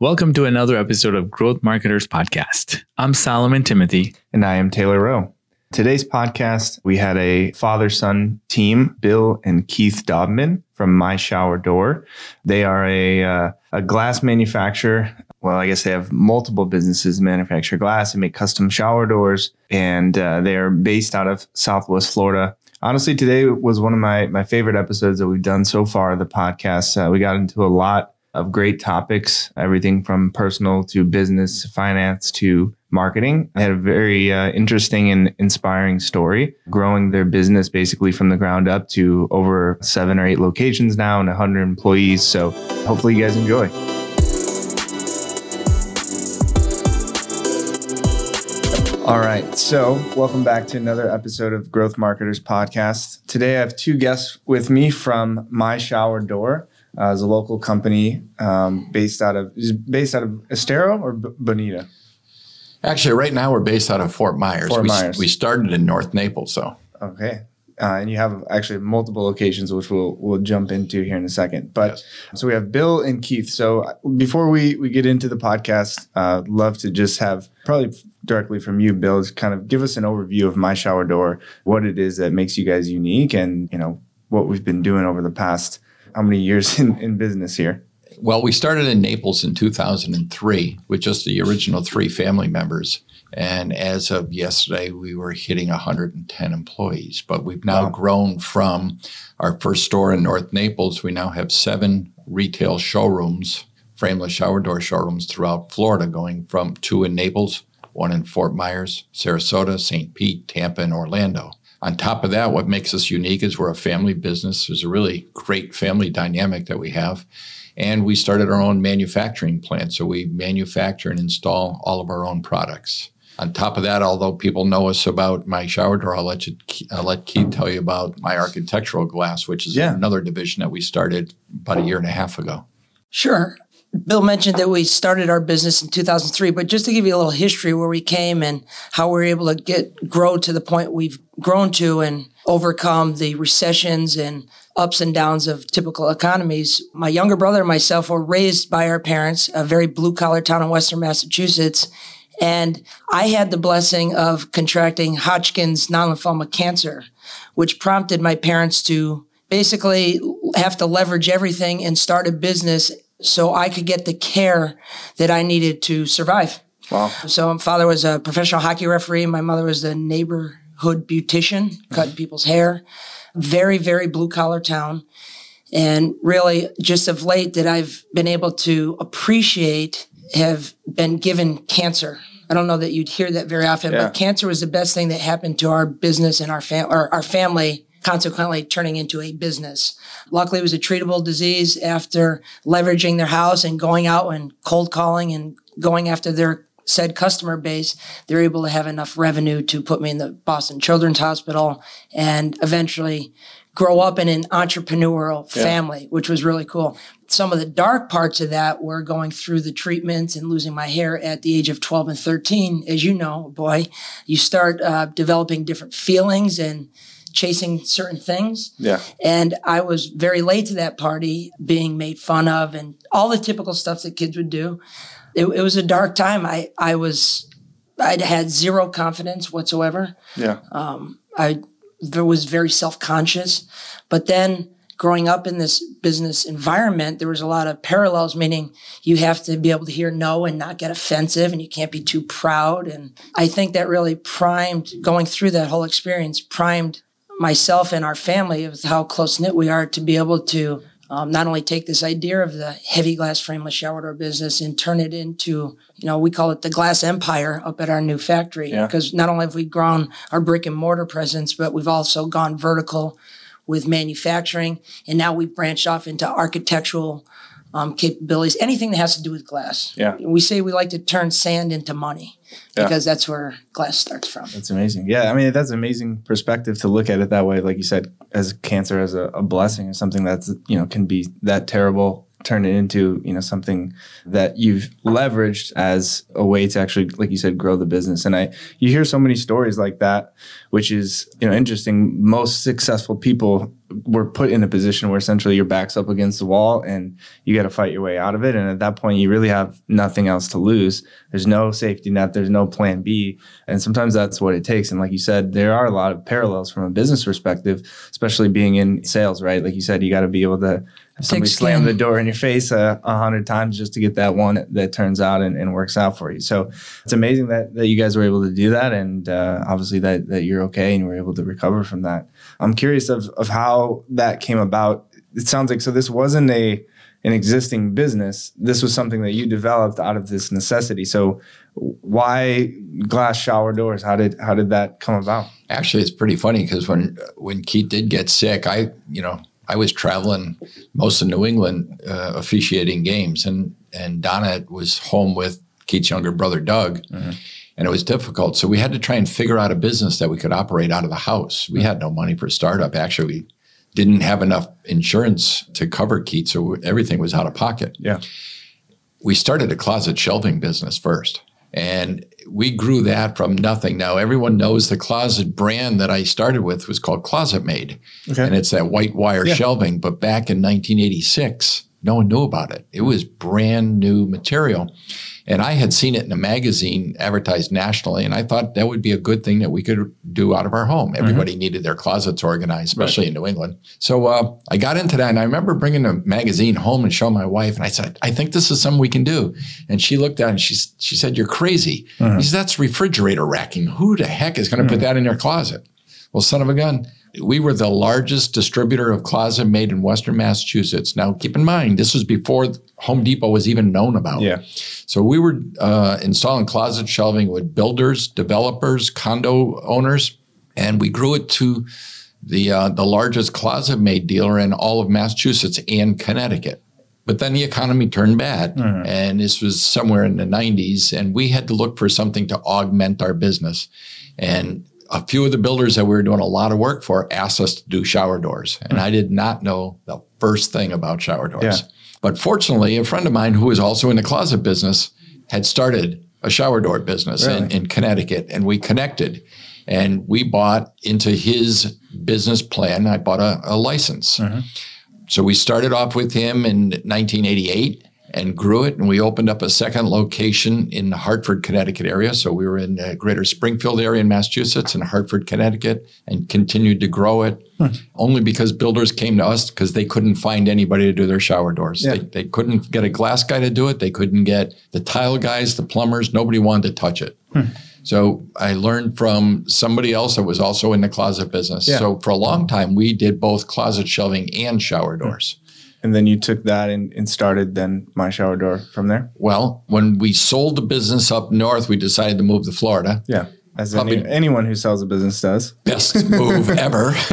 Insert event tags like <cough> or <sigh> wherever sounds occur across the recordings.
Welcome to another episode of Growth Marketers Podcast. I'm Solomon Thimothy. And I am Taylor Rowe. Today's podcast, we had a father son team, Bill and Keith Dohmen from My Shower Door. They are a, uh, a glass manufacturer. Well, I guess they have multiple businesses manufacture glass and make custom shower doors. And uh, they are based out of Southwest Florida. Honestly, today was one of my, my favorite episodes that we've done so far, the podcast. Uh, we got into a lot of great topics, everything from personal to business, finance to marketing. They had a very uh, interesting and inspiring story, growing their business basically from the ground up to over seven or eight locations now and 100 employees. So hopefully you guys enjoy. All right. So, welcome back to another episode of Growth Marketers Podcast. Today, I have two guests with me from My Shower Door uh, is a local company um, based out of is based out of Estero or B- Bonita. Actually, right now we're based out of Fort Myers. Fort we, Myers. we started in North Naples, so Okay. Uh, and you have actually multiple locations, which we'll we'll jump into here in a second. But Yes. so we have Bill and Keith. So uh, before we we get into the podcast, uh, love to just have probably directly from you, Bill, just kind of give us an overview of my shower door, what it is that makes you guys unique, and you know what we've been doing over the past how many years in, in business here. well, we started in Naples in 2003 with just the original three family members. And as of yesterday, we were hitting 110 employees. But we've now Wow. grown from our first store in North Naples. We now have seven retail showrooms, frameless shower door showrooms throughout Florida, going from two in Naples, one in Fort Myers, Sarasota, St. Pete, Tampa, and Orlando. On top of that, what makes us unique is we're a family business. There's a really great family dynamic that we have. And we started our own manufacturing plant. So we manufacture and install all of our own products. On top of that, although people know us about my shower door, I'll let you I'll let Keith tell you about my architectural glass, which is Yeah. another division that we started about a year and a half ago. Sure. Bill mentioned that we started our business in 2003, but just to give you a little history where we came and how we were able to get grow to the point we've grown to and overcome the recessions and ups and downs of typical economies. My younger brother and myself were raised by our parents, a very blue collar town in Western Massachusetts. And I had the blessing of contracting Hodgkin's non-lymphoma cancer, which prompted my parents to basically have to leverage everything and start a business so I could get the care that I needed to survive. Wow. So my father was a professional hockey referee. My mother was the neighborhood beautician, cutting people's hair. Very, very blue collar town. And really, just of late, that I've been able to appreciate have been given cancer. I don't know that you'd hear that very often, Yeah. but cancer was the best thing that happened to our business and our fam- or our family, consequently turning into a business. Luckily, it was a treatable disease after leveraging their house and going out and cold calling and going after their said customer base. They're able to have enough revenue to put me in the Boston Children's Hospital and eventually grow up in an entrepreneurial family, which was really cool. Some of the dark parts of that were going through the treatments and losing my hair at the age of 12 and 13. As you know, boy, you start uh, developing different feelings and chasing certain things. Yeah. And I was very late to that party, being made fun of, and all the typical stuff that kids would do. It, it was a dark time. I I was I had zero confidence whatsoever. Yeah. Um, I v- was very self conscious, but then growing up in this business environment, there was a lot of parallels. Meaning you have to be able to hear no and not get offensive, and you can't be too proud. And I think that really primed going through that whole experience primed myself and our family of how close knit we are to be able to um, not only take this idea of the heavy glass frameless shower door business and turn it into, you know, we call it the glass empire up at our new factory. Yeah. Because not only have we grown our brick and mortar presence, but we've also gone vertical with manufacturing. And now we've branched off into architectural um, capabilities, anything that has to do with glass. Yeah. We say we like to turn sand into money Yeah. because that's where glass starts from. That's amazing. Yeah, I mean that's an amazing perspective to look at it that way. Like you said, as cancer as a, a blessing or something that's you know can be that terrible turned it into you know something that you've leveraged as a way to actually like you said grow the business. And i you hear so many stories like that which is you know interesting. Most successful people were put in a position where essentially your back's up against the wall and you got to fight your way out of it. And at that point you really have nothing else to lose. There's no safety net. There's no plan b. And sometimes that's what it takes. And like you said there are a lot of parallels from a business perspective especially being in sales right? Like you said you got to be able to have somebody Thick slam skin. the door in your face a uh, hundred times just to get that one that turns out and, and works out for you. So it's amazing that, that you guys were able to do that, and uh, obviously that that you're okay and you were able to recover from that. I'm curious of of how that came about. It sounds like so this wasn't a an existing business. This was something that you developed out of this necessity. So why glass shower doors? How did how did that come about? Actually, it's pretty funny because when when Keith did get sick, I you know I was traveling most of New England uh, officiating games, and and Donna was home with Keith's younger brother Doug, and it was difficult. So we had to try and figure out a business that we could operate out of the house. We had no money for a startup. Actually, we didn't have enough insurance to cover Keith, so everything was out of pocket Yeah. we started a closet shelving business first and we grew that from nothing. Now everyone knows the closet brand that i started with was called ClosetMaid Okay. and it's that white wire Yeah. shelving. But back in 1986 no one knew about it. It was brand new material and i had seen it in a magazine advertised nationally and i thought that would be a good thing that we could do out of our home. Mm-hmm. Everybody needed their closets organized especially in new england. So uh, i got into that and i remember bringing a magazine home and showing my wife and i said i think this is something we can do. And she looked at it and she, she said you're crazy. Uh-huh. He said that's refrigerator racking. Who the heck is going to put mm-hmm. that in your closet? Well, son of a gun, we were the largest distributor of ClosetMaid in Western Massachusetts. Now, keep in mind, this was before Home Depot was even known about. Yeah. So we were uh, installing closet shelving with builders, developers, condo owners, and we grew it to the uh, the largest ClosetMaid dealer in all of Massachusetts and Connecticut. But then the economy turned bad, and this was somewhere in the 90s, and we had to look for something to augment our business. And a few of the builders that we were doing a lot of work for asked us to do shower doors, and I did not know the first thing about shower doors. Yeah. But fortunately, a friend of mine who was also in the closet business had started a shower door business in, Really? in Connecticut, and we connected. And we bought into his business plan. I bought a, a license. Mm-hmm. So we started off with him in 1988 and grew it. And we opened up a second location in the Hartford, Connecticut area. So we were in the greater Springfield area in Massachusetts and Hartford, Connecticut, and continued to grow it hmm. only because builders came to us because they couldn't find anybody to do their shower doors. Yeah. They, they couldn't get a glass guy to do it. They couldn't get the tile guys, the plumbers. Nobody wanted to touch it. Hmm. So I learned from somebody else that was also in the closet business. Yeah. So for a long time, we did both closet shelving and shower doors. And then you took that and, and started then my shower door from there. Well, when we sold the business up north, we decided to move to Florida. Yeah. As any, anyone who sells a business does. Best move <laughs> ever, <laughs>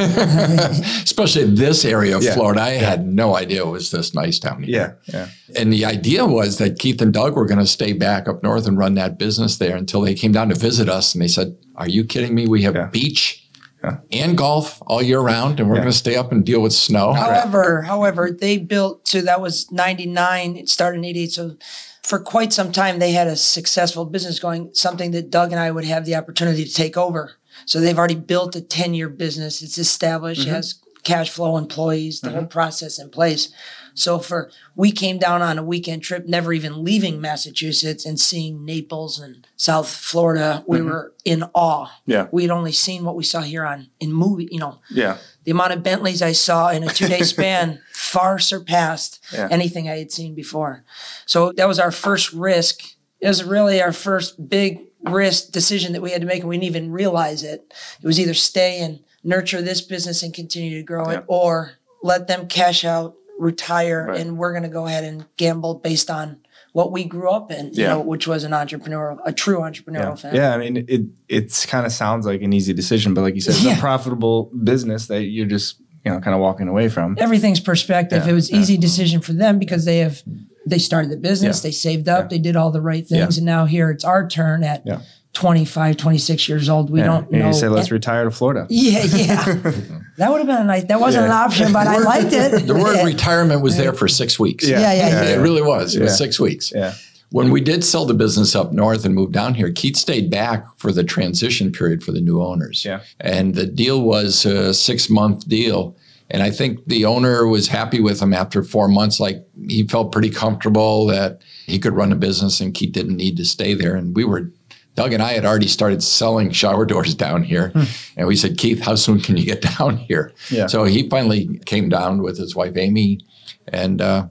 especially this area of Yeah. Florida. I had no idea it was this nice down here. Yeah. Yeah. And the idea was that Keith and Doug were going to stay back up north and run that business there until they came down to visit us. And they said, Are you kidding me? We have Yeah. beach Yeah. and golf all year round, and we're Yeah. going to stay up and deal with snow. However, however, they built so that was 99, it started in 88. So for quite some time they had a successful business going, something that Doug and I would have the opportunity to take over. So they've already built a 10-year business. It's established, it mm-hmm. has cash flow, employees, the whole mm-hmm. process in place. So for we came down on a weekend trip, never even leaving Massachusetts and seeing Naples and South Florida, we mm-hmm. were in awe. Yeah. We had only seen what we saw here on in movie, you know, Yeah. the amount of Bentleys I saw in a two day <laughs> span far surpassed Yeah. anything I had seen before. So that was our first risk. It was really our first big risk decision that we had to make, and we didn't even realize it. It was either stay and nurture this business and continue to grow Yeah. it, or let them cash out, retire, Right. and we're going to go ahead and gamble based on what we grew up in, you Yeah. know, which was an entrepreneurial, a true entrepreneurial Yeah. family. yeah, I mean, it it's kind of sounds like an easy decision, but like you said, it's Yeah. a profitable business that you're just you know kind of walking away from. everything's perspective. Yeah, it was yeah. easy decision for them because they have they started the business, Yeah. they saved up, Yeah. they did all the right things, and now here it's our turn at Yeah. 25, 26 years old. We Yeah. don't And know. you said let's retire to Florida. yeah, yeah. <laughs> <laughs> That would have been a nice. That wasn't an option, but I liked it. The word retirement was there for six weeks. Yeah. Yeah, yeah, yeah. It really was. It was six weeks. Yeah. When we did sell the business up north and moved down here, Keith stayed back for the transition period for the new owners. Yeah. And the deal was a six month deal. And I think the owner was happy with him after four months. Like he felt pretty comfortable that he could run a business and Keith didn't need to stay there. And we were, Doug and I had already started selling shower doors down here. And we said, Keith, how soon can you get <laughs> down here? Yeah. So he finally came down with his wife, Amy, and uh,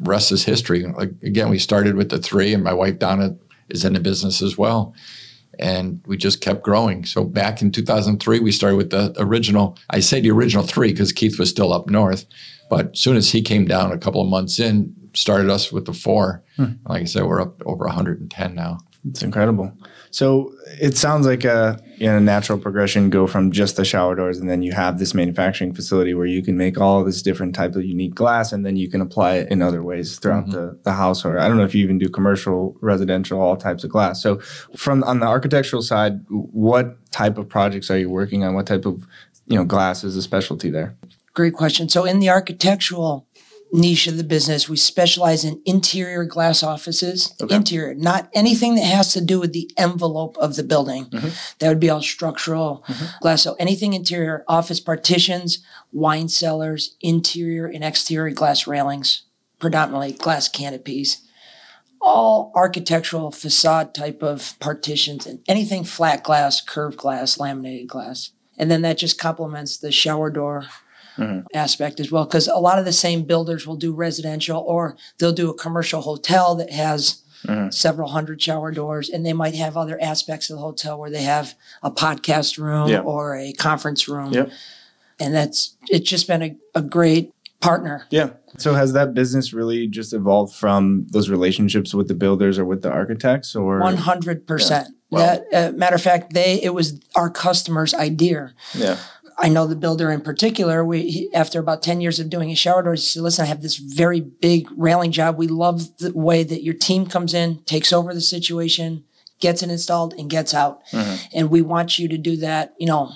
rest is history. Like, again, we started with the three, and my wife Donna is in the business as well. And we just kept growing. So back in 2003, we started with the original. I say the original three because Keith was still up north. But as soon as he came down a couple of months in, started us with the four. Like I said, we're up over 110 now. It's incredible. So it sounds like uh, a you know, natural progression go from just the shower doors, and then you have this manufacturing facility where you can make all this different type of unique glass, and then you can apply it in other ways throughout mm-hmm. the, the house. Or I don't know if you even do commercial, residential, all types of glass. So from on the architectural side, what type of projects are you working on? What type of you know glass is a specialty there? Great question. So in the architectural niche of the business, we specialize in interior glass offices. Interior, not anything that has to do with the envelope of the building. Mm-hmm. That would be all structural mm-hmm. glass. So anything interior, office partitions, wine cellars, interior and exterior glass railings, predominantly glass canopies. All architectural facade type of partitions and anything flat glass, curved glass, laminated glass. And then that just complements the shower door aspect as well because a lot of the same builders will do residential or they'll do a commercial hotel that has several hundred shower doors and they might have other aspects of the hotel where they have a podcast room Yeah. or a conference room. Yep. and that's it's just been a, a great partner. Yeah. So has that business really just evolved from those relationships with the builders or with the architects, or? 100% Well- that uh, matter of fact they it was our customer's idea. Yeah, I know the builder in particular. We he, after about ten years of doing his shower doors, he said, "Listen, I have this very big railing job. We love the way that your team comes in, takes over the situation, gets it installed, and gets out. Mm-hmm. And we want you to do that. You know,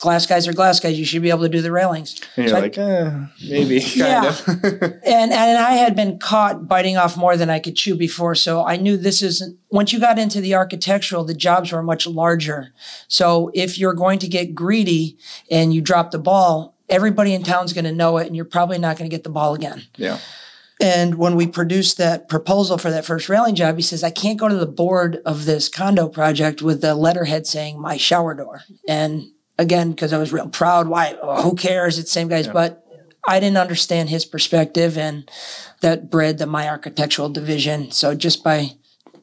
glass guys are glass guys. You should be able to do the railings. and you're So I- like, eh, maybe, <laughs> kind Yeah. of. <laughs> and and I had been caught biting off more than I could chew before, so I knew this isn't. Once you got into the architectural, the jobs were much larger. So if you're going to get greedy and you drop the ball, everybody in town's going to know it, and you're probably not going to get the ball again. yeah, And when we produced that proposal for that first railing job, he says, I can't go to the board of this condo project with the letterhead saying my shower door. And again, because I was real proud, why, oh, who cares? It's the same guys. But I didn't understand his perspective and that bred the My Architectural division. So just by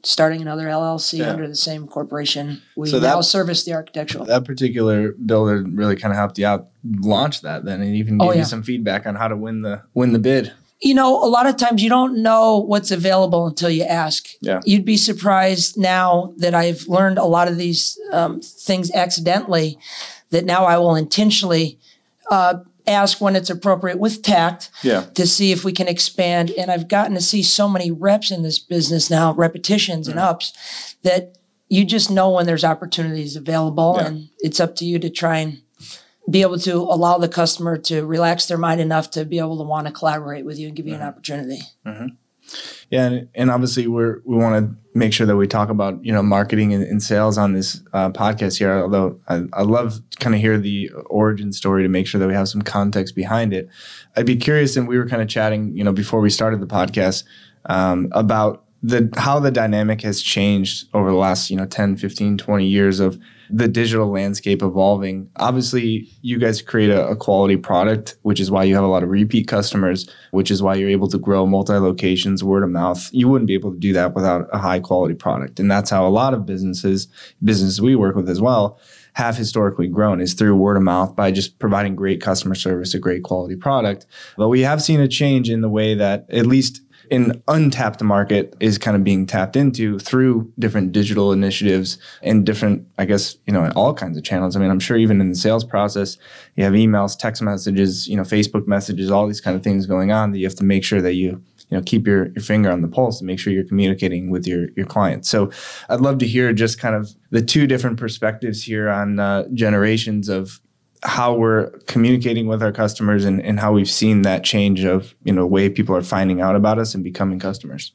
starting another LLC Yeah. under the same corporation, we So that- now service the architectural. that particular builder really kind of helped you out launch that then, and even gave Oh, yeah. you some feedback on how to win the win the bid. you know, a lot of times you don't know what's available until you ask. Yeah. You'd be surprised now that I've learned a lot of these um, things accidentally, that now I will intentionally uh, ask when it's appropriate with tact Yeah, to see if we can expand. And I've gotten to see so many reps in this business now, repetitions and mm. ups, that you just know when there's opportunities available, Yeah. and it's up to you to try and be able to allow the customer to relax their mind enough to be able to want to collaborate with you and give you an mm-hmm. opportunity. Mm-hmm. Yeah, and, and obviously we're we want to make sure that we talk about you know marketing and, and sales on this uh, podcast here. Although I, I love kind of hear the origin story to make sure that we have some context behind it. I'd be curious, and we were kind of chatting, you know, before we started the podcast um, about the how the dynamic has changed over the last you know 10 15 20 years of the digital landscape evolving. Obviously you guys create a, a quality product which is why you have a lot of repeat customers which is why you're able to grow multi locations word of mouth. You wouldn't be able to do that without a high quality product. And that's how a lot of businesses businesses we work with as well have historically grown is through word of mouth by just providing great customer service a great quality product. But we have seen a change in the way that at least an untapped market is kind of being tapped into through different digital initiatives and different, I guess, you know, all kinds of channels. I mean, I'm sure even in the sales process, you have emails, text messages, you know, Facebook messages, all these kind of things going on that you have to make sure that you, you know, keep your, your finger on the pulse and make sure you're communicating with your, your clients. So I'd love to hear just kind of the two different perspectives here on uh, generations of how we're communicating with our customers and, and how we've seen that change of you know way people are finding out about us and becoming customers.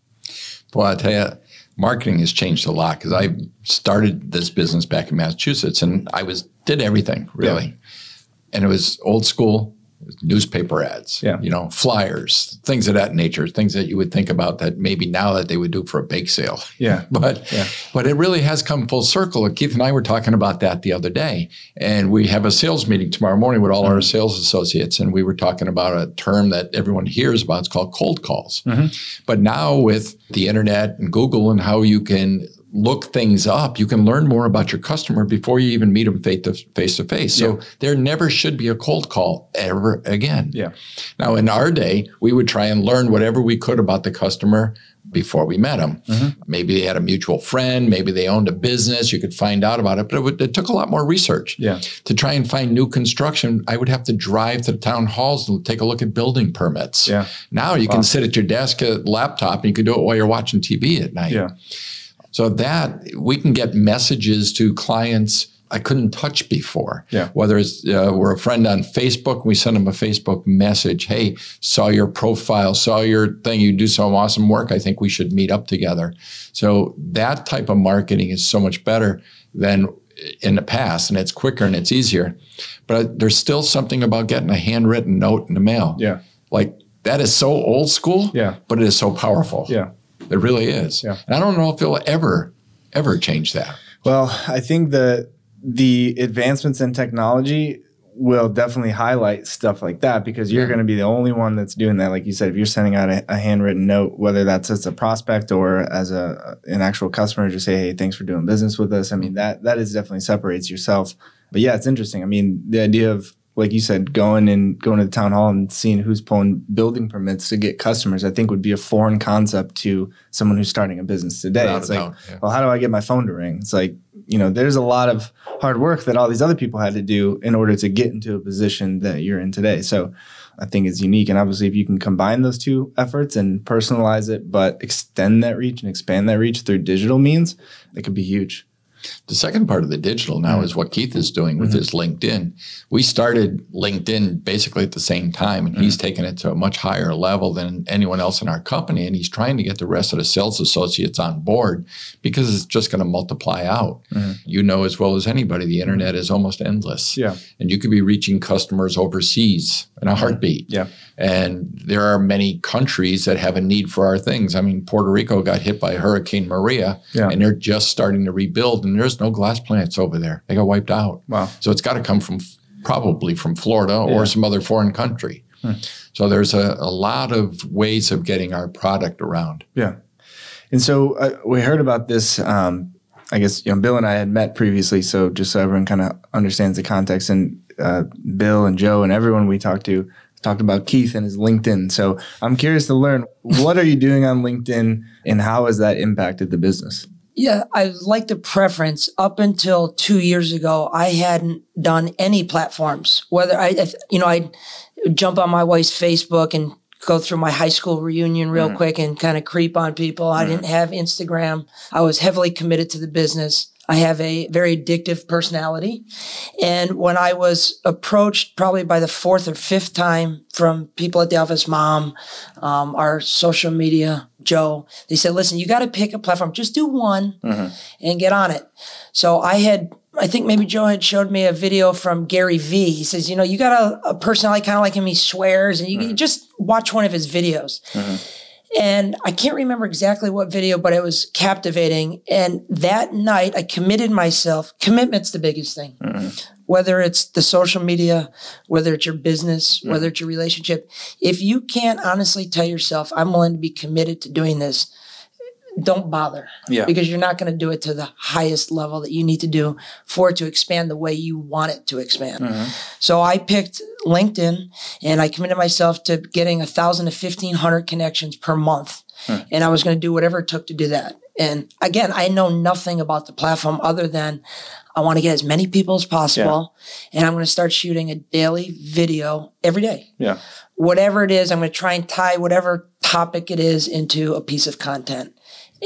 Well, I tell you, marketing has changed a lot because I started this business back in Massachusetts and I was did everything really, yeah. and it was old school newspaper ads, yeah. you know, flyers, things of that nature, things that you would think about that maybe now that they would do for a bake sale. <laughs> Yeah. but yeah. but it really has come full circle. Keith and I were talking about that the other day. And we have a sales meeting tomorrow morning with all mm-hmm. our sales associates. And we were talking about a term that everyone hears about. It's called cold calls. Mm-hmm. But now with the internet and Google and how you can look things up, you can learn more about your customer before you even meet them face to face. So yeah. there never should be a cold call ever again. Yeah. Now in our day, we would try and learn whatever we could about the customer before we met them. Mm-hmm. Maybe they had a mutual friend, maybe they owned a business, you could find out about it, but it, would, it, took a lot more research. Yeah. To try and find new construction, I would have to drive to the town halls and take a look at building permits. Yeah. Now you wow. can sit at your desk at laptop and you can do it while you're watching TV at night. Yeah. So that we can get messages to clients I couldn't touch before. Yeah. Whether it's uh, we're a friend on Facebook, we send them a Facebook message. Hey, saw your profile, saw your thing. You do some awesome work. I think we should meet up together. So that type of marketing is so much better than in the past, and it's quicker and it's easier. But there's still something about getting a handwritten note in the mail. Yeah. Like that is so old school. Yeah. But it is so powerful. Yeah. It really is. Yeah. And I don't know if it'll ever, ever change that. Well, I think the the advancements in technology will definitely highlight stuff like that because you're yeah. going to be the only one that's doing that. Like you said, if you're sending out a, a, handwritten note, whether that's as a prospect or as a an actual customer, just say, "Hey, thanks for doing business with us." I mean, mm-hmm. that that is definitely separates yourself. But yeah, it's interesting. I mean, the idea of like you said, going and going to the town hall and seeing who's pulling building permits to get customers, I think would be a foreign concept to someone who's starting a business today. Without it's like, doubt, yeah. well, how do I get my phone to ring? It's like, you know, there's a lot of hard work that all these other people had to do in order to get into a position that you're in today. So I think it's unique. And obviously, if you can combine those two efforts and personalize it, but extend that reach and expand that reach through digital means, it could be huge. The second part of the digital now mm-hmm. is what Keith is doing with mm-hmm. his LinkedIn. We started LinkedIn basically at the same time, and mm-hmm. he's taken it to a much higher level than anyone else in our company. And he's trying to get the rest of the sales associates on board because it's just going to multiply out. Mm-hmm. You know as well as anybody, the internet is almost endless. Yeah. And you could be reaching customers overseas in a heartbeat. Yeah. And there are many countries that have a need for our things. I mean, Puerto Rico got hit by Hurricane Maria, yeah. and they're just starting to rebuild, and there's no glass plants over there. They got wiped out. Wow. So it's got to come from probably from Florida or some other foreign country. Hmm. So there's a, a lot of ways of getting our product around. Yeah. And so uh, we heard about this. Um, I guess you know Bill and I had met previously, so just so everyone kind of understands the context. And uh, Bill and Joe and everyone we talked to talked about Keith and his LinkedIn. So I'm curious to learn what are you doing on LinkedIn and how has that impacted the business? Yeah, I like the preference. Up until two years ago, I hadn't done any platforms. Whether I, you know, I'd jump on my wife's Facebook and go through my high school reunion real mm. quick and kind of creep on people. Mm. I didn't have Instagram. I was heavily committed to the business. I have a very addictive personality. And when I was approached probably by the fourth or fifth time from people at the office, mom, um, our social media, Joe, they said, listen, you got to pick a platform. Just do one mm-hmm. and get on it. So I had I think maybe Joe had showed me a video from Gary Vee. He says, you know, you got a, a personality kind of like him. He swears, and you, mm-hmm. just watch one of his videos. Mm-hmm. And I can't remember exactly what video, but it was captivating. And that night, I committed myself. Commitment's the biggest thing. Mm-hmm. Whether it's the social media, whether it's your business, mm-hmm. whether it's your relationship. If you can't honestly tell yourself, I'm willing to be committed to doing this, don't bother. Yeah. Because you're not going to do it to the highest level that you need to do for it to expand the way you want it to expand. Mm-hmm. So I picked LinkedIn and I committed myself to getting a thousand to fifteen hundred connections per month. Hmm. And I was going to do whatever it took to do that. And again, I know nothing about the platform other than I want to get as many people as possible. Yeah. And I'm going to start shooting a daily video every day. Yeah. Whatever it is, I'm going to try and tie whatever topic it is into a piece of content.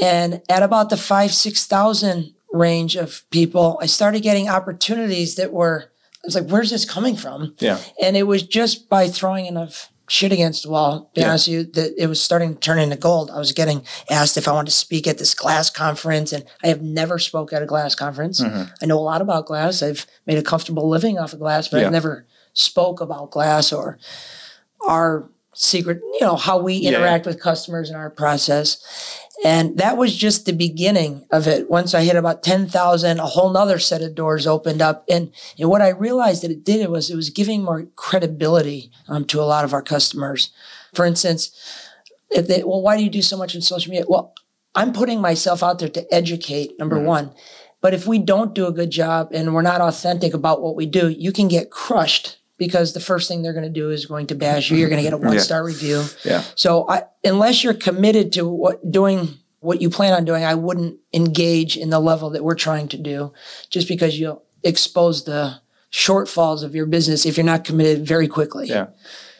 And at about the five, 6,000 range of people, I started getting opportunities that were I was like, where's this coming from? Yeah. And it was just by throwing enough shit against the wall, to be Yeah. honest with you, that it was starting to turn into gold. I was getting asked if I wanted to speak at this glass conference, and I have never spoke at a glass conference. Mhm. I know a lot about glass. I've made a comfortable living off of glass, but Yeah. I've never spoke about glass or our secret, you know, how we Yeah. interact with customers in our process. And that was just the beginning of it. Once I hit about 10,000, a whole nother set of doors opened up. And, and what I realized that it did it was it was giving more credibility um, to a lot of our customers. For instance, if they, well, why do you do so much in social media? Well, I'm putting myself out there to educate, number one. But if we don't do a good job and we're not authentic about what we do, you can get crushed because the first thing they're going to do is going to bash you. You're going to get a one star review. Yeah. So I, unless you're committed to what doing what you plan on doing, I wouldn't engage in the level that we're trying to do, just because you'll expose the shortfalls of your business if you're not committed very quickly. Yeah.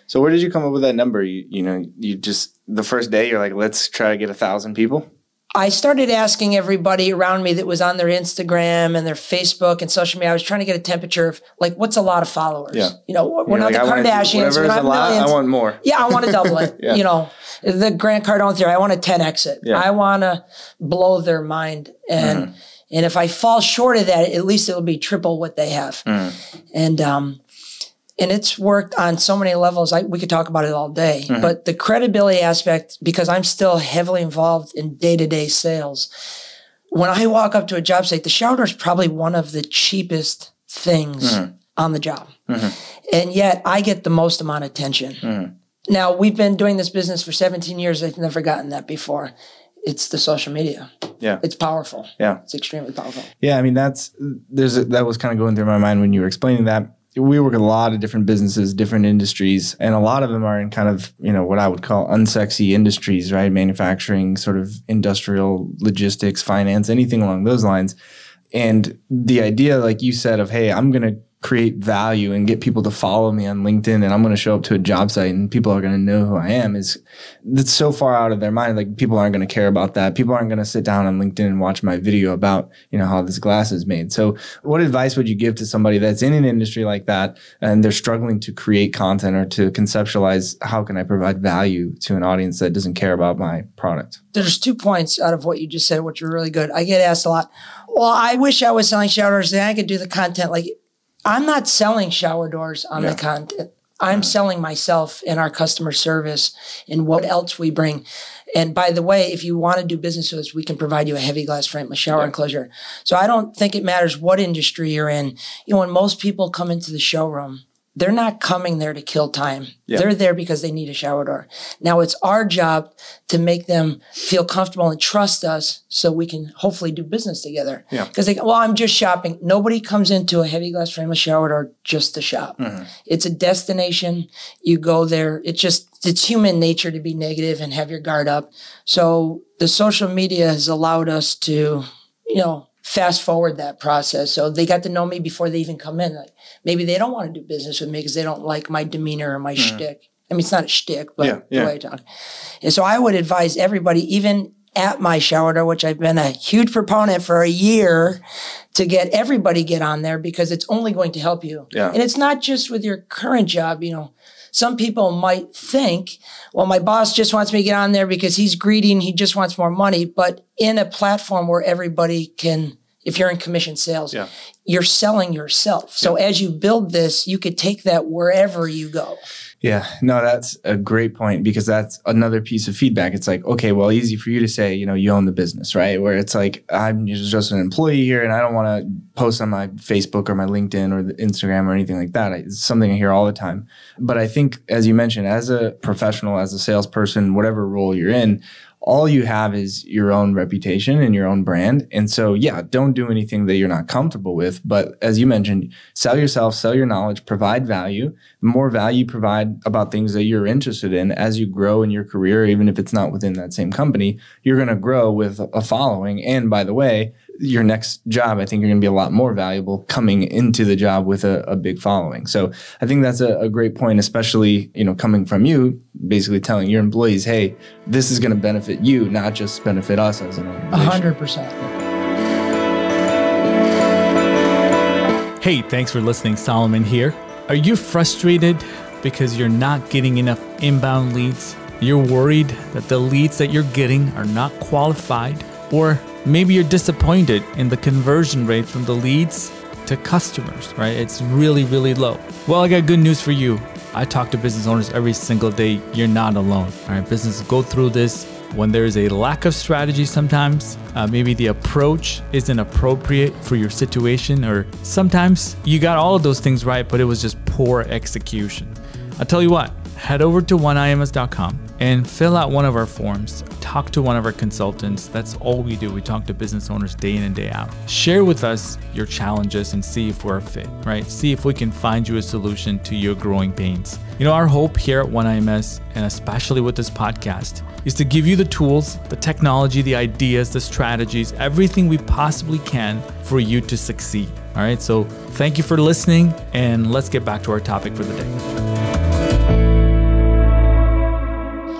So where did you come up with that number? You, you know, you just the first day you're like, let's try to get a thousand people. I started asking everybody around me that was on their Instagram and their Facebook and social media. I was trying to get a temperature of like, what's a lot of followers? Yeah. You know, we're You're not like, the I wanna do- Kardashians. We're not lot, millions. I want more. Yeah, I want to double it. <laughs> Yeah. You know, the Grant Cardone theory. I want to 10x it. Yeah. I want to blow their mind, and Mm-hmm. and if I fall short of that, at least it'll be triple what they have. Mm-hmm. And um, and it's worked on so many levels. I, we could talk about it all day, Mm-hmm. but the credibility aspect, because I'm still heavily involved in day to day sales. When I walk up to a job site, the shower is probably one of the cheapest things Mm-hmm. on the job. And yet I get the most amount of attention. Mm-hmm. Now, we've been doing this business for 17 years. I've never gotten that before. It's the social media. Yeah. It's powerful. Yeah. It's extremely powerful. Yeah, I mean that's there's a, that was kind of going through my mind when you were explaining that. We work with a lot of different businesses, different industries, and a lot of them are in kind of you know what I would call unsexy industries, right? Manufacturing, sort of industrial logistics, finance, anything along those lines. And the idea, like you said, of hey, I'm gonna create value and get people to follow me on LinkedIn and I'm going to show up to a job site and people are going to know who I am is that's so far out of their mind. Like people aren't going to care about that. People aren't going to sit down on LinkedIn and watch my video about, you know, how this glass is made. So what advice would you give to somebody that's in an industry like that and they're struggling to create content or to conceptualize how can I provide value to an audience that doesn't care about my product? There's two points out of what you just said, which are really good. I get asked a lot. Well, I wish I was selling shower and I could do the content. Like, I'm not selling shower doors on Yeah. the content. I'm selling myself and our customer service and what else we bring. And by the way, if you want to do business with us, we can provide you a heavy glass frameless shower enclosure. So I don't think it matters what industry you're in. You know, when most people come into the showroom, they're not coming there to kill time. Yeah. They're there because they need a shower door. Now it's our job to make them feel comfortable and trust us so we can hopefully do business together. Yeah. Because they go, well, I'm just shopping. Nobody comes into a heavy glass frameless shower door just to shop. Mm-hmm. It's a destination. You go there. It's just, it's human nature to be negative and have your guard up. So the social media has allowed us to, you know, fast forward that process. So they got to know me before they even come in. Like maybe they don't want to do business with me because they don't like my demeanor or my shtick. I mean, it's not a shtick, but Mm-hmm. Yeah, yeah. the way I talk. And so I would advise everybody, even at my shower door, which I've been a huge proponent for a year, to get everybody get on there because it's only going to help you. Yeah. And it's not just with your current job, you know. Some people might think, well, my boss just wants me to get on there because he's greedy and he just wants more money. But in a platform where everybody can, if you're in commission sales, Yeah. you're selling yourself. So as you build this, you could take that wherever you go. Yeah, no, that's a great point because that's another piece of feedback. It's like, okay, well, easy for you to say, you know, you own the business, right? Where it's like, I'm just an employee here and I don't want to post on my Facebook or my LinkedIn or Instagram or anything like that. It's something I hear all the time. But I think, as you mentioned, as a professional, as a salesperson, whatever role you're in, all you have is your own reputation and your own brand. And so, yeah, don't do anything that you're not comfortable with. But as you mentioned, sell yourself, sell your knowledge, provide value. The more value you provide about things that you're interested in as you grow in your career, even if it's not within that same company, you're going to grow with a following. And by the way, your next job, I think you're going to be a lot more valuable coming into the job with a, a big following. So I think that's a, a great point, especially, you know, coming from you, basically telling your employees, hey, this is going to benefit you, not just benefit us as an A organization. hundred percent. Hey, thanks for listening. Solomon here. Are you frustrated because you're not getting enough inbound leads? You're worried that the leads that you're getting are not qualified? Or maybe you're disappointed in the conversion rate from the leads to customers, right? It's really, really low. Well, I got good news for you. I talk to business owners every single day. You're not alone. All right, businesses go through this when there is a lack of strategy sometimes uh, maybe the approach isn't appropriate for your situation or sometimes you got all of those things right but it was just poor execution i'll tell you what head over to oneims.com and fill out one of our forms. Talk to one of our consultants. That's all we do. We talk to business owners day in and day out. Share with us your challenges and see if we're a fit, right? See if we can find you a solution to your growing pains. You know, our hope here at OneIMS, and especially with this podcast, is to give you the tools, the technology, the ideas, the strategies, everything we possibly can for you to succeed. All right. So thank you for listening, and let's get back to our topic for the day.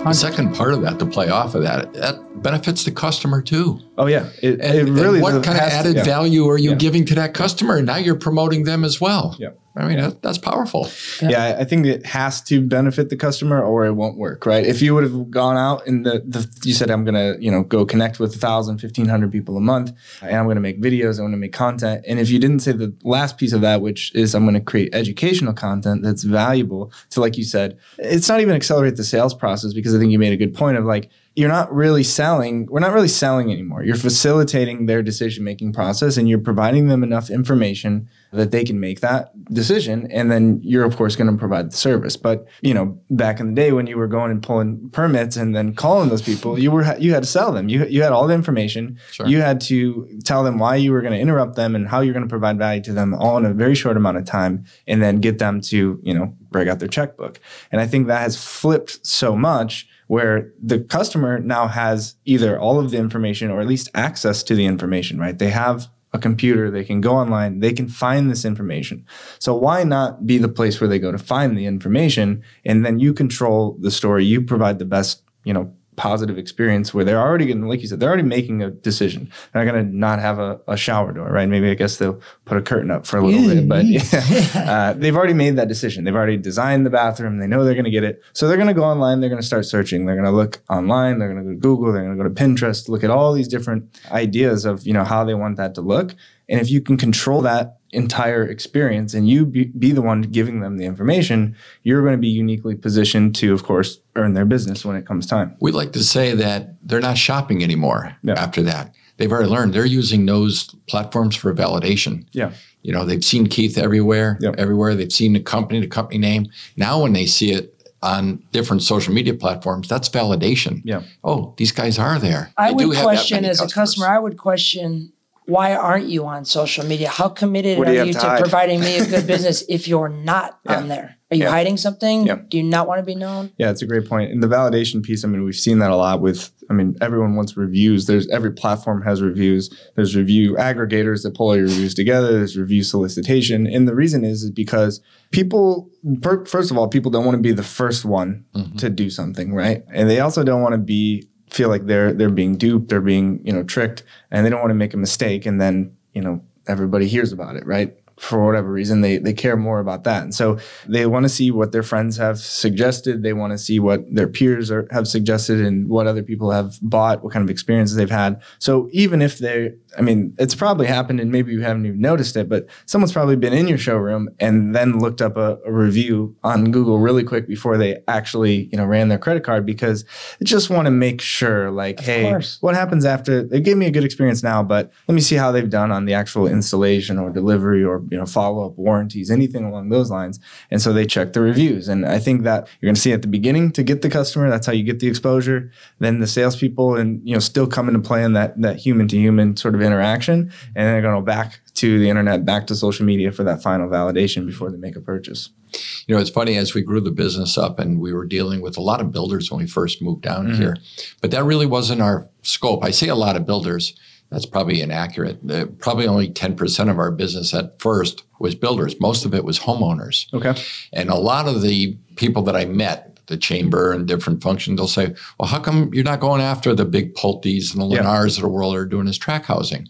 The second part of that, to play off of that, that benefits the customer too. Oh yeah, it, and, it really. what kind of added yeah. value are you yeah. giving to that customer? And now you're promoting them as well. Yeah. I mean, that, that's powerful. Yeah. yeah. I think it has to benefit the customer or it won't work, right? If you would have gone out and the, the you said, I'm going to, you know, go connect with 1,000, 1,500 people a month and I'm going to make videos, I'm going to make content. And if you didn't say the last piece of that, which is I'm going to create educational content that's valuable to, like you said, it's not even accelerate the sales process because I think you made a good point of like, you're not really selling we're not really selling anymore. You're facilitating their decision making process and you're providing them enough information that they can make that decision. And then you're of course going to provide the service. But you know back in the day when you were going and pulling permits and then calling those people you were you had to sell them. You, you had all the information. Sure. you had to tell them why you were going to interrupt them and how you're going to provide value to them all in a very short amount of time and then get them to you know break out their checkbook. And i think that has flipped so much where the customer now has either all of the information or at least access to the information, right? They have a computer, they can go online, they can find this information. So why not be the place where they go to find the information and then you control the story, you provide the best, you know, positive experience where they're already going like you said they're already making a decision. They're not going to not have a, a, shower door right? Maybe i guess they'll put a curtain up for a little bit but <laughs> yeah, <laughs> uh, they've already made that decision. They've already designed the bathroom. They know they're going to get it. So they're going to go online. They're going to start searching. They're going to look online. They're going to go to google. They're going to go to pinterest look at all these different ideas of you know how they want that to look. And if you can control that entire experience and you be, be, the one giving them the information, you're going to be uniquely positioned to, of course, earn their business when it comes time. We like to say that they're not shopping anymore yeah. after that. They've already learned they're using those platforms for validation. Yeah. You know, they've seen Keith everywhere, yep. everywhere. They've seen the company, the company name. Now, when they see it on different social media platforms, that's validation. Yeah. Oh, these guys are there. I they would question as customers. a customer, I would question why aren't you on social media? How committed are you, you to, to providing me a <laughs> good business if you're not yeah. on there? Are you yeah. hiding something? Yeah. Do you not want to be known? Yeah, it's a great point. And the validation piece, I mean, we've seen that a lot with, I mean, everyone wants reviews. There's every platform has reviews. There's review aggregators that pull all your reviews together. There's review solicitation. And the reason is, is because people, first of all, people don't want to be the first one mm-hmm. to do something, right? And they also don't want to be feel like they're they're being duped, they're being you know tricked, and they don't want to make a mistake, and then you know everybody hears about it, right? for whatever reason they they care more about that and so they want to see what their friends have suggested they want to see what their peers are, have suggested and what other people have bought what kind of experiences they've had so even if they i mean it's probably happened and maybe you haven't even noticed it but someone's probably been in your showroom and then looked up a, a review on google really quick before they actually you know ran their credit card because they just want to make sure like of hey course. what happens after they gave me a good experience now but let me see how they've done on the actual installation or delivery or you know follow up warranties, anything along those lines. And so they check the reviews. And I think that you're going to see at the beginning to get the customer. That's how you get the exposure. Then the salespeople and you know still come into play in that that human to human sort of interaction. And they're going to back to the internet, back to social media for that final validation before they make a purchase. You know, it's funny as we grew the business up and we were dealing with a lot of builders when we first moved down mm-hmm. here, but that really wasn't our scope. I say a lot of builders that's probably inaccurate. Probably only 10% of our business at first was builders. Most of it was homeowners. Okay. And a lot of the people that I met, the chamber and different functions, they'll say, well, how come you're not going after the big Pulte's and the Lennars yeah. of the world are doing this track housing?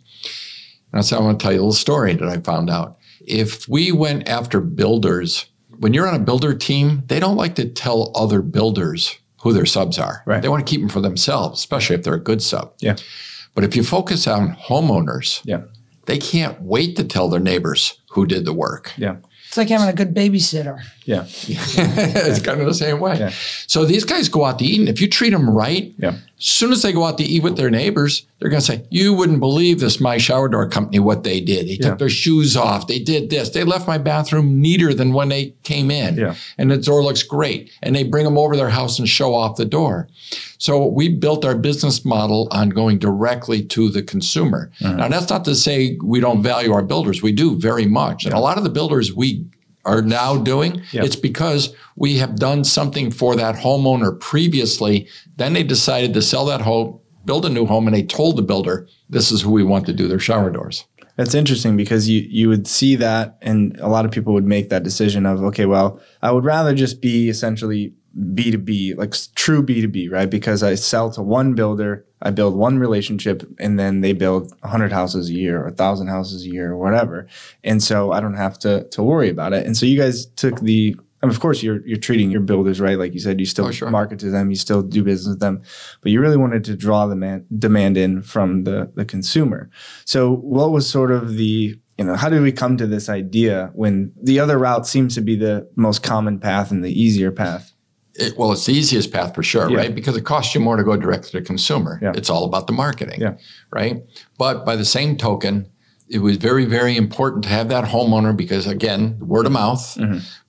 And I said, I want to tell you a little story that I found out. if we went after builders, when you're on a builder team, they don't like to tell other builders who their subs are. Right. They want to keep them for themselves, especially if they're a good sub. Yeah. But if you focus on homeowners, Yeah. they can't wait to tell their neighbors who did the work. Yeah. It's like having a good babysitter. Yeah. <laughs> it's kind of the same way. Yeah. So these guys go out to eat, and if you treat them right, Yeah. As soon as they go out to eat with their neighbors, they're going to say, "You wouldn't believe this my shower door company what they did. They Yeah. took their shoes off. They did this. They left my bathroom neater than when they came in, Yeah. and the door looks great. And they bring them over to their house and show off the door. So we built our business model on going directly to the consumer. Mm-hmm. Now that's not to say we don't value our builders. We do very much, and a lot of the builders we are now doing, Yeah. it's because we have done something for that homeowner previously. Then they decided to sell that home, build a new home, and they told the builder, this is who we want to do their shower doors. That's interesting because you you would see that, and a lot of people would make that decision of, okay, well, I would rather just be essentially B two B, like true B two B, right? Because I sell to one builder, I build one relationship, and then they build hundred houses a year or thousand houses a year or whatever, and so I don't have to to worry about it. And so you guys took the. I mean, of course, you're you're treating your builders right, like you said. You still Oh, sure. market to them, you still do business with them, but you really wanted to draw the man, demand in from the the consumer. So, what was sort of the you know how did we come to this idea when the other route seems to be the most common path and the easier path? It, well, it's the easiest path for sure, Yeah. right? Because it costs you more to go direct to the consumer. Yeah. It's all about the marketing, Yeah. right? But by the same token, it was very, very important to have that homeowner because, again, word of mouth,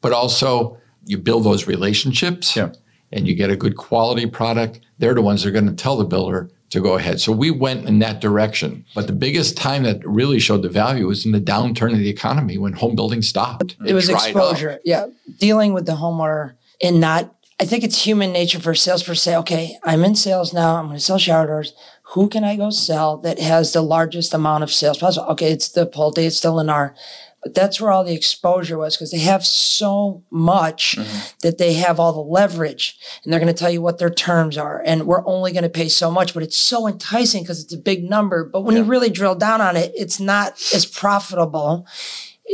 but also you build those relationships Mm-hmm. Yeah. and you get a good quality product. They're the ones that are going to tell the builder to go ahead. So we went in that direction. But the biggest time that really showed the value was in the downturn of the economy when home building stopped. It was dried up. exposure. Yeah. Dealing with the homeowner and not, I think it's human nature for a salesperson to say, okay, I'm in sales now. I'm going to sell shower doors. Who can I go sell that has the largest amount of sales possible? Okay, it's the Pulte, it's still Lennar. But that's where all the exposure was because they have so much mm-hmm. that they have all the leverage and they're going to tell you what their terms are. And we're only going to pay so much, but it's so enticing because it's a big number. But when you really drill down on it, it's not as profitable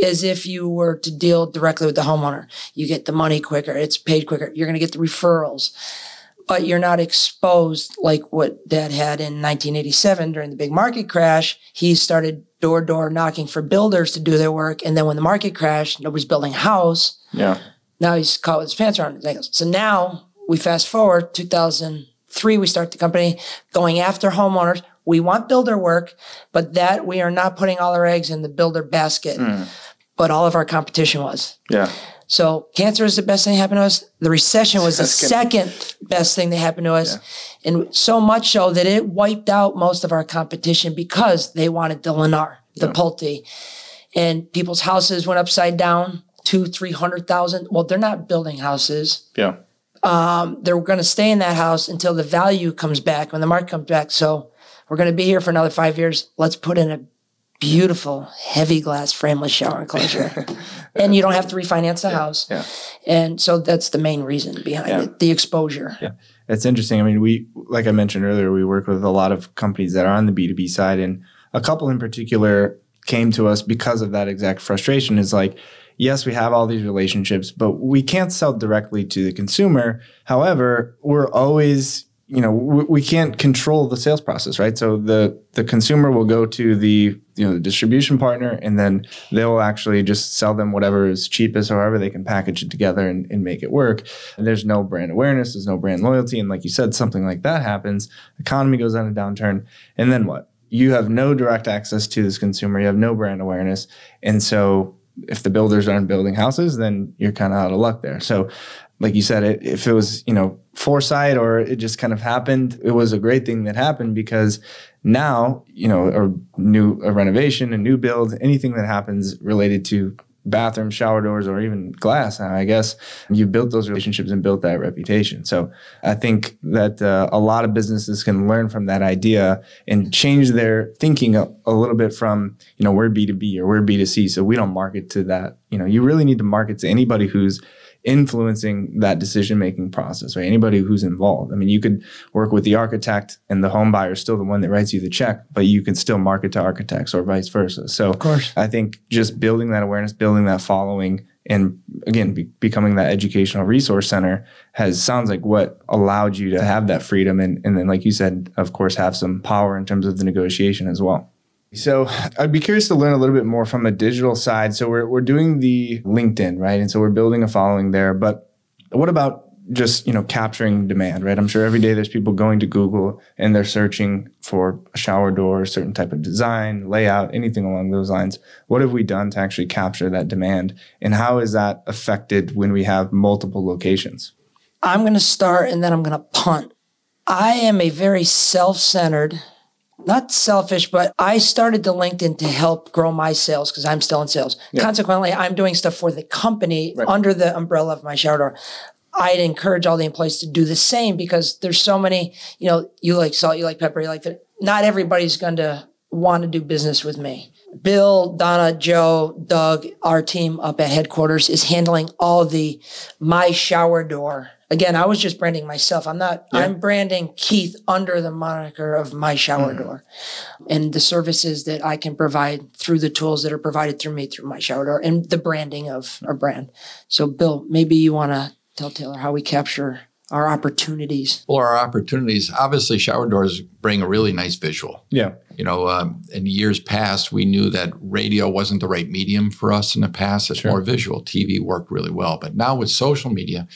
as if you were to deal directly with the homeowner. You get the money quicker, it's paid quicker, you're going to get the referrals, but you're not exposed like what dad had in 1987 during the big market crash. He started door to door knocking for builders to do their work. And then when the market crashed, nobody's building a house. Yeah, Now he's caught with his pants around his ankles. So now we fast forward 2003, we start the company going after homeowners. We want builder work, but that we are not putting all our eggs in the builder basket. Mm. But all of our competition was. yeah, So cancer is the best thing that happened to us. The recession was the second best thing that happened to us. And so much so that it wiped out most of our competition because they wanted the Lennar, the Pulte. And people's houses went upside down, two, three hundred thousand. Well, they're not building houses. yeah, um, They're going to stay in that house until the value comes back, when the market comes back. So we're going to be here for another five years. Let's put in a beautiful heavy glass frameless shower enclosure. <laughs> and you don't have to refinance the house. yeah. And so that's the main reason behind Yeah. it, the exposure. Yeah it's interesting. I mean, we, like I mentioned earlier, we work with a lot of companies that are on the B2B side, and a couple in particular came to us because of that exact frustration. Is like, yes, we have all these relationships, but we can't sell directly to the consumer. However, we're always, you know, we, we can't control the sales process, right? So the the consumer will go to the you know the distribution partner, and then they'll actually just sell them whatever is cheapest, however they can package it together and, and make it work. And there's no brand awareness, there's no brand loyalty, and like you said, something like that happens, economy goes on a downturn, and then what? You have no direct access to this consumer. You have no brand awareness, and so if the builders aren't building houses, then you're kind of out of luck there. So, like you said, it, if it was you know foresight or it just kind of happened, it was a great thing that happened because now you know a new a renovation, a new build, anything that happens related to bathroom, shower doors, or even glass. Now, I guess you built those relationships and built that reputation. So I think that uh, a lot of businesses can learn from that idea and change their thinking a, a little bit from, you know, we're B2B or we're B2C. So we don't market to that. You know, you really need to market to anybody who's influencing that decision making process, right? Anybody who's involved. I mean, you could work with the architect and the home buyer is still the one that writes you the check, but you can still market to architects or vice versa. So Of course. I think just building that awareness, building that following, and again, be, becoming that educational resource center has sounds like what allowed you to have that freedom. And, and then, like you said, of course, have some power in terms of the negotiation as well. So <sighs> I'd be curious to learn a little bit more from a digital side. So we're, we're doing the LinkedIn, right? And so we're building a following there. But what about just, you know, capturing demand, right? I'm sure every day there's people going to Google and they're searching for a shower door, a certain type of design, layout, anything along those lines. What have we done to actually capture that demand? And how is that affected when we have multiple locations? I'm going to start and then I'm going to punt. I am a very self centered, not selfish, but I started the LinkedIn to help grow my sales because I'm still in sales. Consequently, I'm doing stuff for the company under the umbrella of my shower door. I'd encourage all the employees to do the same because there's so many, you know, you like salt, you like pepper, you like that. Not everybody's going to want to do business with me. Bill, Donna, Joe, Doug, our team up at headquarters is handling all the my shower door. Again, I was just branding myself. I'm not, I'm branding Keith under the moniker of my shower door and the services that I can provide through the tools that are provided through me through my shower door and the branding of our brand. So, Bill, maybe you want to tell Taylor how we capture our opportunities. Well, our opportunities, obviously, shower doors bring a really nice visual. Yeah. You know, um, in years past, we knew that radio wasn't the right medium for us in the past. It's more visual. TV worked really well. But now with social media,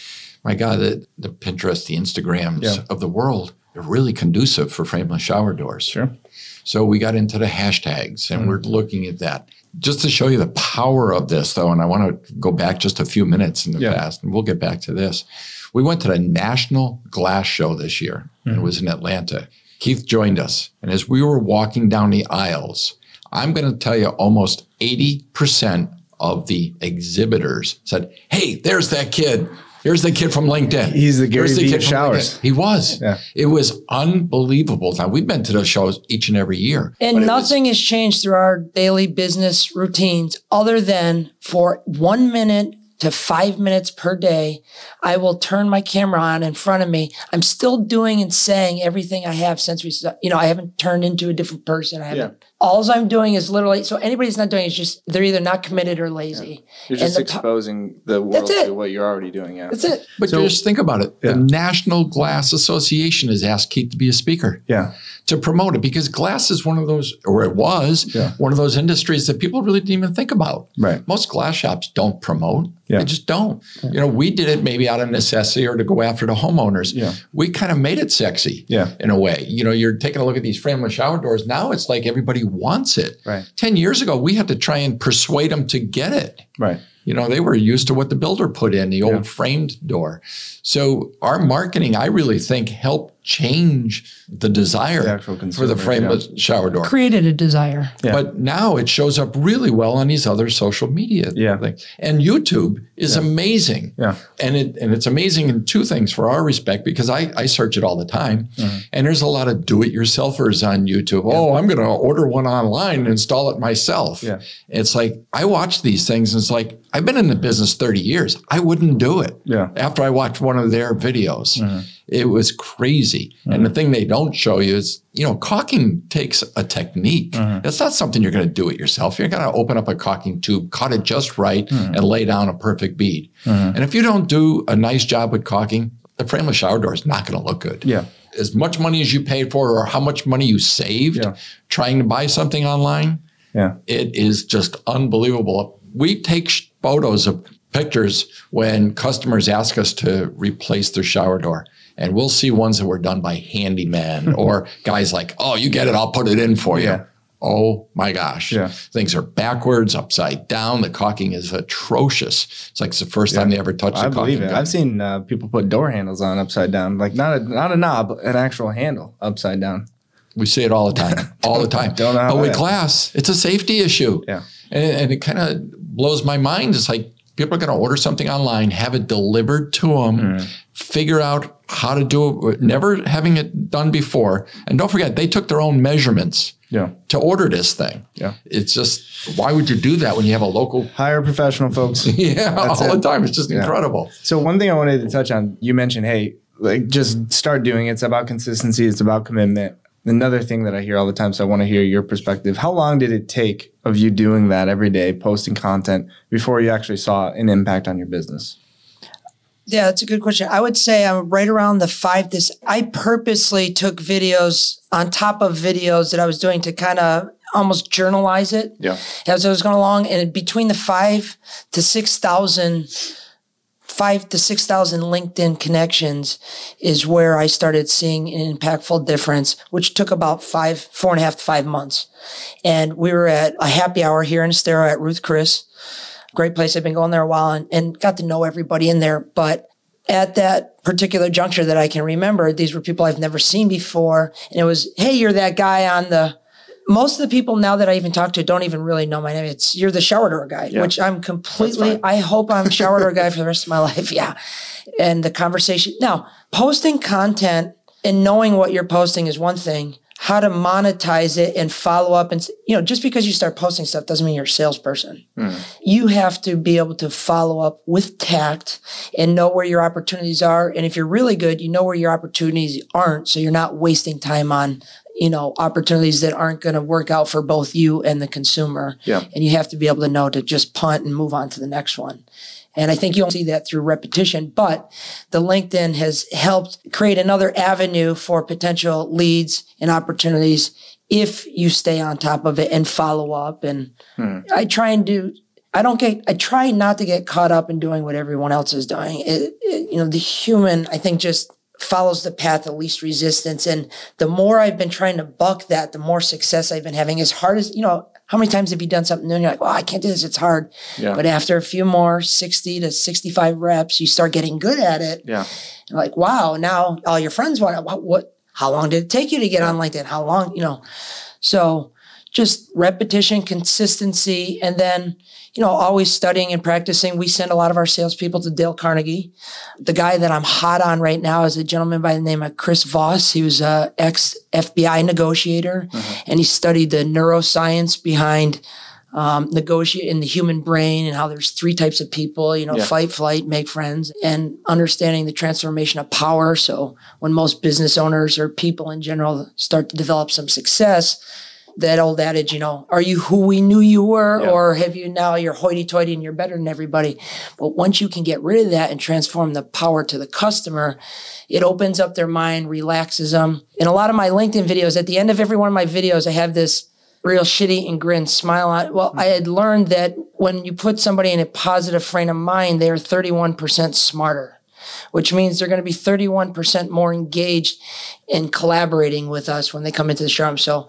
my God, the, the Pinterest, the Instagrams Yeah. of the world, they're really conducive for frameless shower doors. Sure. So we got into the hashtags and mm-hmm. we're looking at that. Just to show you the power of this, though, and I want to go back just a few minutes in the Yeah. past, and we'll get back to this. We went to the National Glass Show this year, and it mm-hmm. was in Atlanta. Keith joined us, and as we were walking down the aisles, I'm going to tell you almost 80% of the exhibitors said, Hey, there's that kid. Here's the kid from LinkedIn. He's the Gary Vee kid of showers. LinkedIn." He was. Yeah. It was unbelievable. Now we've been to those shows each and every year. And but it was- nothing has changed through our daily business routines other than for one minute to five minutes per day, I will turn my camera on in front of me. I'm still doing and saying everything I have since we, sta- you know, I haven't turned into a different person. I haven't. All I'm doing is literally, so anybody's not doing it, is just, they're either not committed or lazy. You're just the exposing the world to what you're already doing. Yeah. That's it. But So- just think about it. Yeah. The National Glass Association has asked Keith to be a speaker Yeah. To promote it because glass is one of those, or it was Yeah. one of those industries that people really didn't even think about. Right. Most glass shops don't promote. Yeah. They just don't. You know, we did it maybe out of necessity or to go after the homeowners. Yeah. We kind of made it sexy Yeah. in a way. You know, you're taking a look at these frameless shower doors. Now it's like everybody wants it. Right. 10 years ago, we had to try and persuade them to get it. Right. You know, they were used to what the builder put in, the old Yeah. framed door. So our marketing, I really think, helped change the desire The for consumer, the frameless shower door. Created a desire. Yeah. But now it shows up really well on these other social media Yeah. things. And YouTube is amazing. Yeah. And it and it's amazing in two things for our respect because I, I search it all the time. Mm-hmm. And there's a lot of do-it-yourselfers on YouTube. Oh, I'm gonna order one online and install it myself. Yeah. It's like I watch these things and it's like I've been in the business 30 years. I wouldn't do it. Yeah. After I watched one of their videos. Mm-hmm. It was crazy. And the thing they don't show you is, you know, caulking takes a technique. Mm-hmm. That's not something you're going to do it yourself. You're going to open up a caulking tube, cut it just right, Mm-hmm. and lay down a perfect bead. And if you don't do a nice job with caulking, the frameless shower door is not going to look good. Yeah. As much money as you paid for or how much money you saved Yeah. trying to buy something online, Yeah. it is just unbelievable. We take photos of pictures when customers ask us to replace their shower door. And we'll see ones that were done by handyman <laughs> or guys like, oh, you get it, I'll put it in for you. Yeah. Oh my gosh. Yeah. Things are backwards, upside down. The caulking is atrocious. It's like it's the first time they ever touched I believe caulking it. gun. I've seen uh, people put door handles on upside down, like not a not a knob, an actual handle upside down. We see it all the time, <laughs> all the time. Don't know but with glass, it's a safety issue. Yeah. And, and it kind of blows my mind. It's like, People are going to order something online, have it delivered to them, mm. figure out how to do it, never having it done before. And don't forget, they took their own measurements Yeah. to order this thing. Yeah. It's just, why would you do that when you have a local? <laughs> Hire professional folks. <laughs> Yeah, That's all it. the time. It's just incredible. So one thing I wanted to touch on, you mentioned, hey, like just start doing it. It's about consistency. It's about commitment. Another thing that I hear all the time, so I want to hear your perspective. How long did it take of you doing that every day, posting content, before you actually saw an impact on your business? Yeah, that's a good question. I would say I'm right around the five. This I purposely took videos on top of videos that I was doing to kind of almost journalize it Yeah. as I was going along. And between the five to six thousand, five to six thousand LinkedIn connections is where I started seeing an impactful difference, which took about five, four and a half to five months. And we were at a happy hour here in Estero at Ruth Chris great place. I've been going there a while and, and got to know everybody in there. But at that particular juncture that I can remember, these were people I've never seen before. And it was, hey, you're that guy on the. Most of the people now that I even talk to don't even really know my name. It's you're the shower door guy, which I'm completely. I hope I'm shower door guy for the rest of my <laughs> life. Yeah, and the conversation now posting content and knowing what you're posting is one thing. How to monetize it and follow up and you know just because you start posting stuff doesn't mean you're a salesperson hmm. you have to be able to follow up with tact and know where your opportunities are. And if you're really good, you know where your opportunities aren't. So you're not wasting time on, you know, opportunities that aren't going to work out for both you and the consumer. Yeah. And you have to be able to know to just punt and move on to the next one. And I think you'll see that through repetition, but the LinkedIn has helped create another avenue for potential leads and opportunities if you stay on top of it and follow up. And hmm. I try and do I don't get, I try not to get caught up in doing what everyone else is doing. It, it- you know, the human, I think, just follows the path of least resistance. And the more I've been trying to buck that, the more success I've been having. As hard as, you know, how many times have you done something new and you're like, well, I can't do this, it's hard. Yeah. But after a few more 60 to 65 reps, you start getting good at it. Yeah. You're like, wow, now all your friends want what, what how long did it take you to get on LinkedIn? How long, you know? So just repetition, consistency, and then, you know, always studying and practicing. We send a lot of our salespeople to Dale Carnegie. The guy that I'm hot on right now is a gentleman by the name of Chris Voss. He was a ex FBI negotiator and he studied the neuroscience behind um, negotiate in the human brain and how there's three types of people, you know, Yeah. fight, flight, make friends, and understanding the transformation of power. So when most business owners or people in general start to develop some success, that old adage, you know, are you who we knew you were, Yeah. or have you now you're hoity-toity and you're better than everybody? But once you can get rid of that and transform the power to the customer, it opens up their mind, relaxes them. In a lot of my LinkedIn videos, at the end of every one of my videos, I have this real shitty and grin smile on. Well, I had learned that when you put somebody in a positive frame of mind, they are 31% smarter, which means they're going to be 31% more engaged in collaborating with us when they come into the showroom. So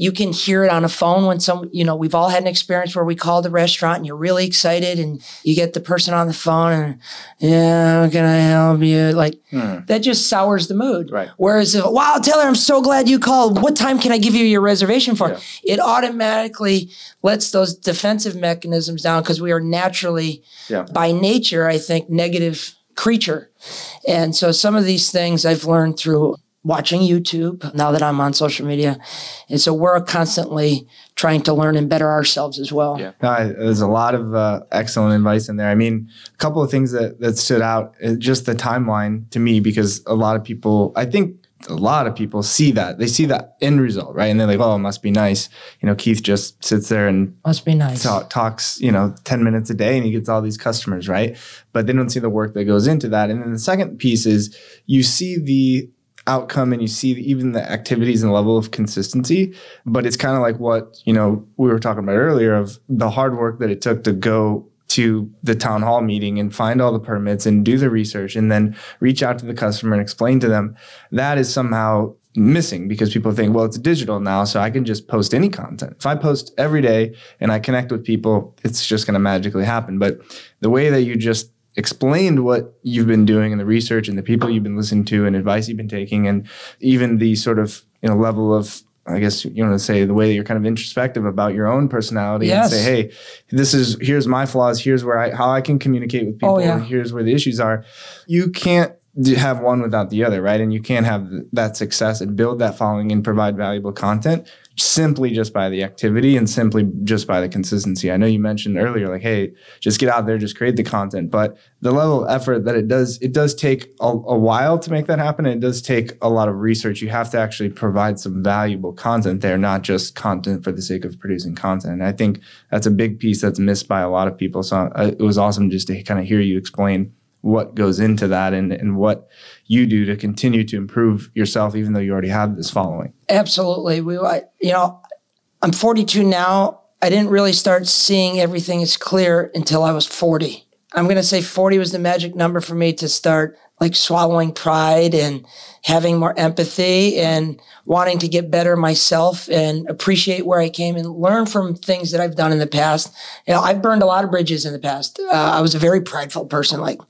you can hear it on a phone when some, you know, we've all had an experience where we called a restaurant and you're really excited and you get the person on the phone and, yeah, how can I help you? Like, hmm. that just sours the mood. Right. Whereas, if, wow, Taylor, I'm so glad you called. What time can I give you your reservation for? It automatically lets those defensive mechanisms down because we are naturally, Yeah. by nature, I think, negative creature. And so some of these things I've learned through watching YouTube now that I'm on social media. And so we're constantly trying to learn and better ourselves as well. Yeah, no, I- there's a lot of uh, excellent advice in there. I mean, a couple of things that that stood out, uh, just the timeline to me, because a lot of people, I think, a lot of people see that they see that end result, right? And they're like, "Oh, it must be nice." You know, Keith just sits there and Must be nice. talk, talks, you know, 10 minutes a day and he gets all these customers, right? But they don't see the work that goes into that. And then the second piece is you see the outcome and you see even the activities and level of consistency, but it's kind of like what, you know, we were talking about earlier of the hard work that it took to go to the town hall meeting and find all the permits and do the research and then reach out to the customer and explain to them that is somehow missing because people think, well, it's digital now, so I can just post any content. If I post every day and I connect with people, it's just going to magically happen. But the way that you just explained what you've been doing and the research and the people you've been listening to and advice you've been taking and even the sort of you know level of I guess you want to say the way that you're kind of introspective about your own personality Yes. and say, hey, this is here's my flaws, here's where I how I can communicate with oh, people, Oh, yeah. here's where the issues are. You can't have one without the other, right? And you can't have that success and build that following and provide valuable content simply just by the activity and simply just by the consistency. I know you mentioned earlier, like, hey, just get out there, just create the content. But the level of effort that it does, it does take a, a while to make that happen. It does take a lot of research. You have to actually provide some valuable content there, not just content for the sake of producing content. And I think that's a big piece that's missed by a lot of people. So uh, it was awesome just to kind of hear you explain what goes into that and, and what you do to continue to improve yourself, even though you already have this following. Absolutely. We, I, you know, I'm 42 now. I didn't really start seeing everything as clear until I was 40. I'm going to say 40 was the magic number for me to start like swallowing pride and having more empathy and wanting to get better myself and appreciate where I came and learn from things that I've done in the past. You know, I've burned a lot of bridges in the past. Uh, I was a very prideful person. Like,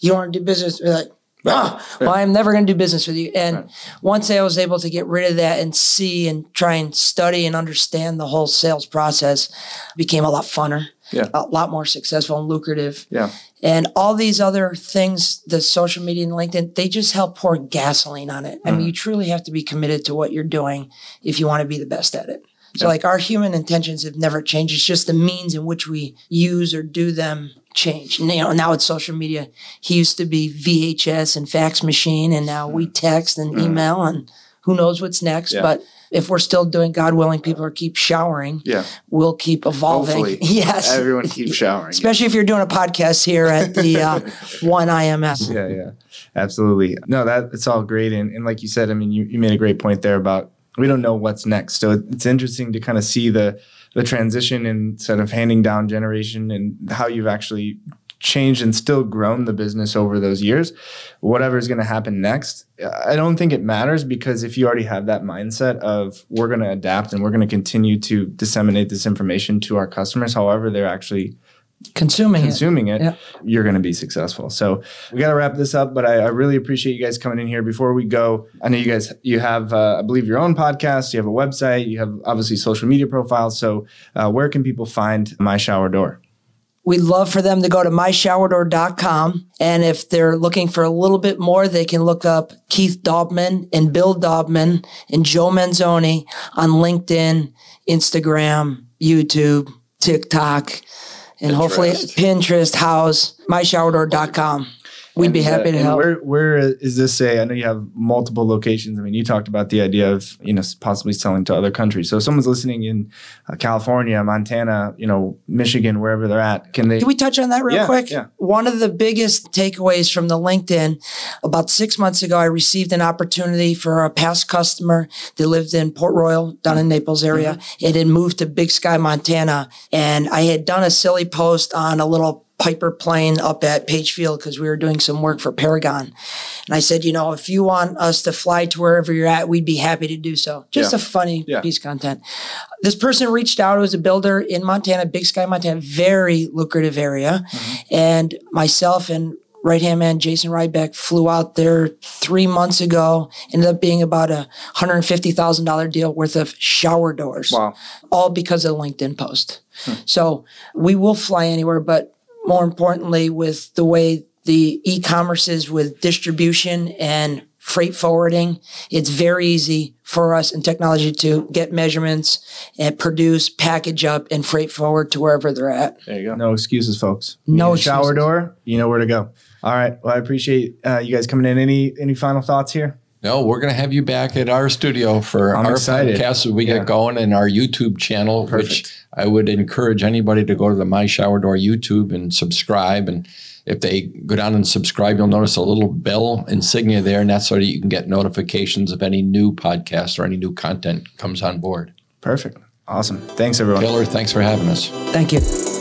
you don't want to do business. Like, ah, well, I'm never going to do business with you. And once I was able to get rid of that and see and try and study and understand the whole sales process, it became a lot funner, Yeah. a lot more successful and lucrative. Yeah. And all these other things, the social media and LinkedIn, they just help pour gasoline on it. I mean, mm-hmm. you truly have to be committed to what you're doing if you want to be the best at it. So, like, our human intentions have never changed. It's just the means in which we use or do them change. And, you know, now it's social media. He used to be VHS and fax machine, and now we mm. text and mm. email, and who knows what's next. Yeah. But if we're still doing God willing, people are keep showering. Yeah. We'll keep evolving. Hopefully, <laughs> yes. Everyone keeps showering. Especially if you're doing a podcast here at the uh, <laughs> One IMS. yeah, yeah, absolutely. No, that it's all great, and, and like you said, I mean, you, you made a great point there about we don't know what's next. So it's interesting to kind of see the the transition instead of handing down generation and how you've actually changed and still grown the business over those years. Whatever is going to happen next, I don't think it matters because if you already have that mindset of we're going to adapt and we're going to continue to disseminate this information to our customers, however they're actually Consuming it. consuming it, Yeah. you're going to be successful. So we got to wrap this up, but I, I really appreciate you guys coming in here. Before we go, I know you guys you have uh, I believe your own podcast, you have a website, you have obviously social media profiles. So uh, where can people find My Shower Door? We'd love for them to go to myshowerdoor.com. And if they're looking for a little bit more, they can look up Keith Dohmen and Bill Dohmen and Joe Manzoni on LinkedIn, Instagram, YouTube, TikTok, and hopefully Pinterest, House, myshowerdoor.com. We'd be happy to And help. Where where is this a? I know you have multiple locations. I mean, you talked about the idea of you know possibly selling to other countries. So if someone's listening in uh, California, Montana, you know, Michigan, wherever they're at, can they? Can we touch on that real Yeah, quick? yeah. One of the biggest takeaways from the LinkedIn, about six months ago, I received an opportunity for a past customer that lived in Port Royal, down in Naples area. Mm-hmm. It had moved to Big Sky, Montana. And I had done a silly post on a little Piper plane up at Page Field because we were doing some work for Paragon. And I said, you know, if you want us to fly to wherever you're at, we'd be happy to do so. Just Yeah. a funny Yeah. piece of content. This person reached out. It was a builder in Montana, Big Sky, Montana, very lucrative area. Mm-hmm. And myself and right hand man Jason Ryback flew out there three months ago. Ended up being about a hundred and fifty thousand dollar deal worth of shower doors. Wow. All because of LinkedIn post. Hmm. So we will fly anywhere, but more importantly, with the way the e-commerce is with distribution and freight forwarding, it's very easy for us in technology to get measurements and produce, package up, and freight forward to wherever they're at. There you go. No excuses, folks. No You need a shower door. You know where to go. All right. Well, I appreciate uh, you guys coming in. Any any final thoughts here? No, we're going to have you back at our studio for I'm our excited. podcast as we Yeah. get going and our YouTube channel, which Perfect. I would encourage anybody to go to the My Shower Door YouTube and subscribe. And if they go down and subscribe, you'll notice a little bell insignia there, and that's so that you can get notifications of any new podcast or any new content comes on board. Perfect. Awesome. Thanks, everyone. Taylor, thanks for having us. Thank you.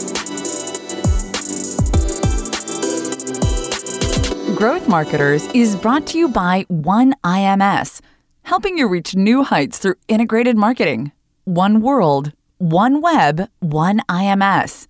Growth Marketers is brought to you by One IMS, helping you reach new heights through integrated marketing. One world, one web, one IMS.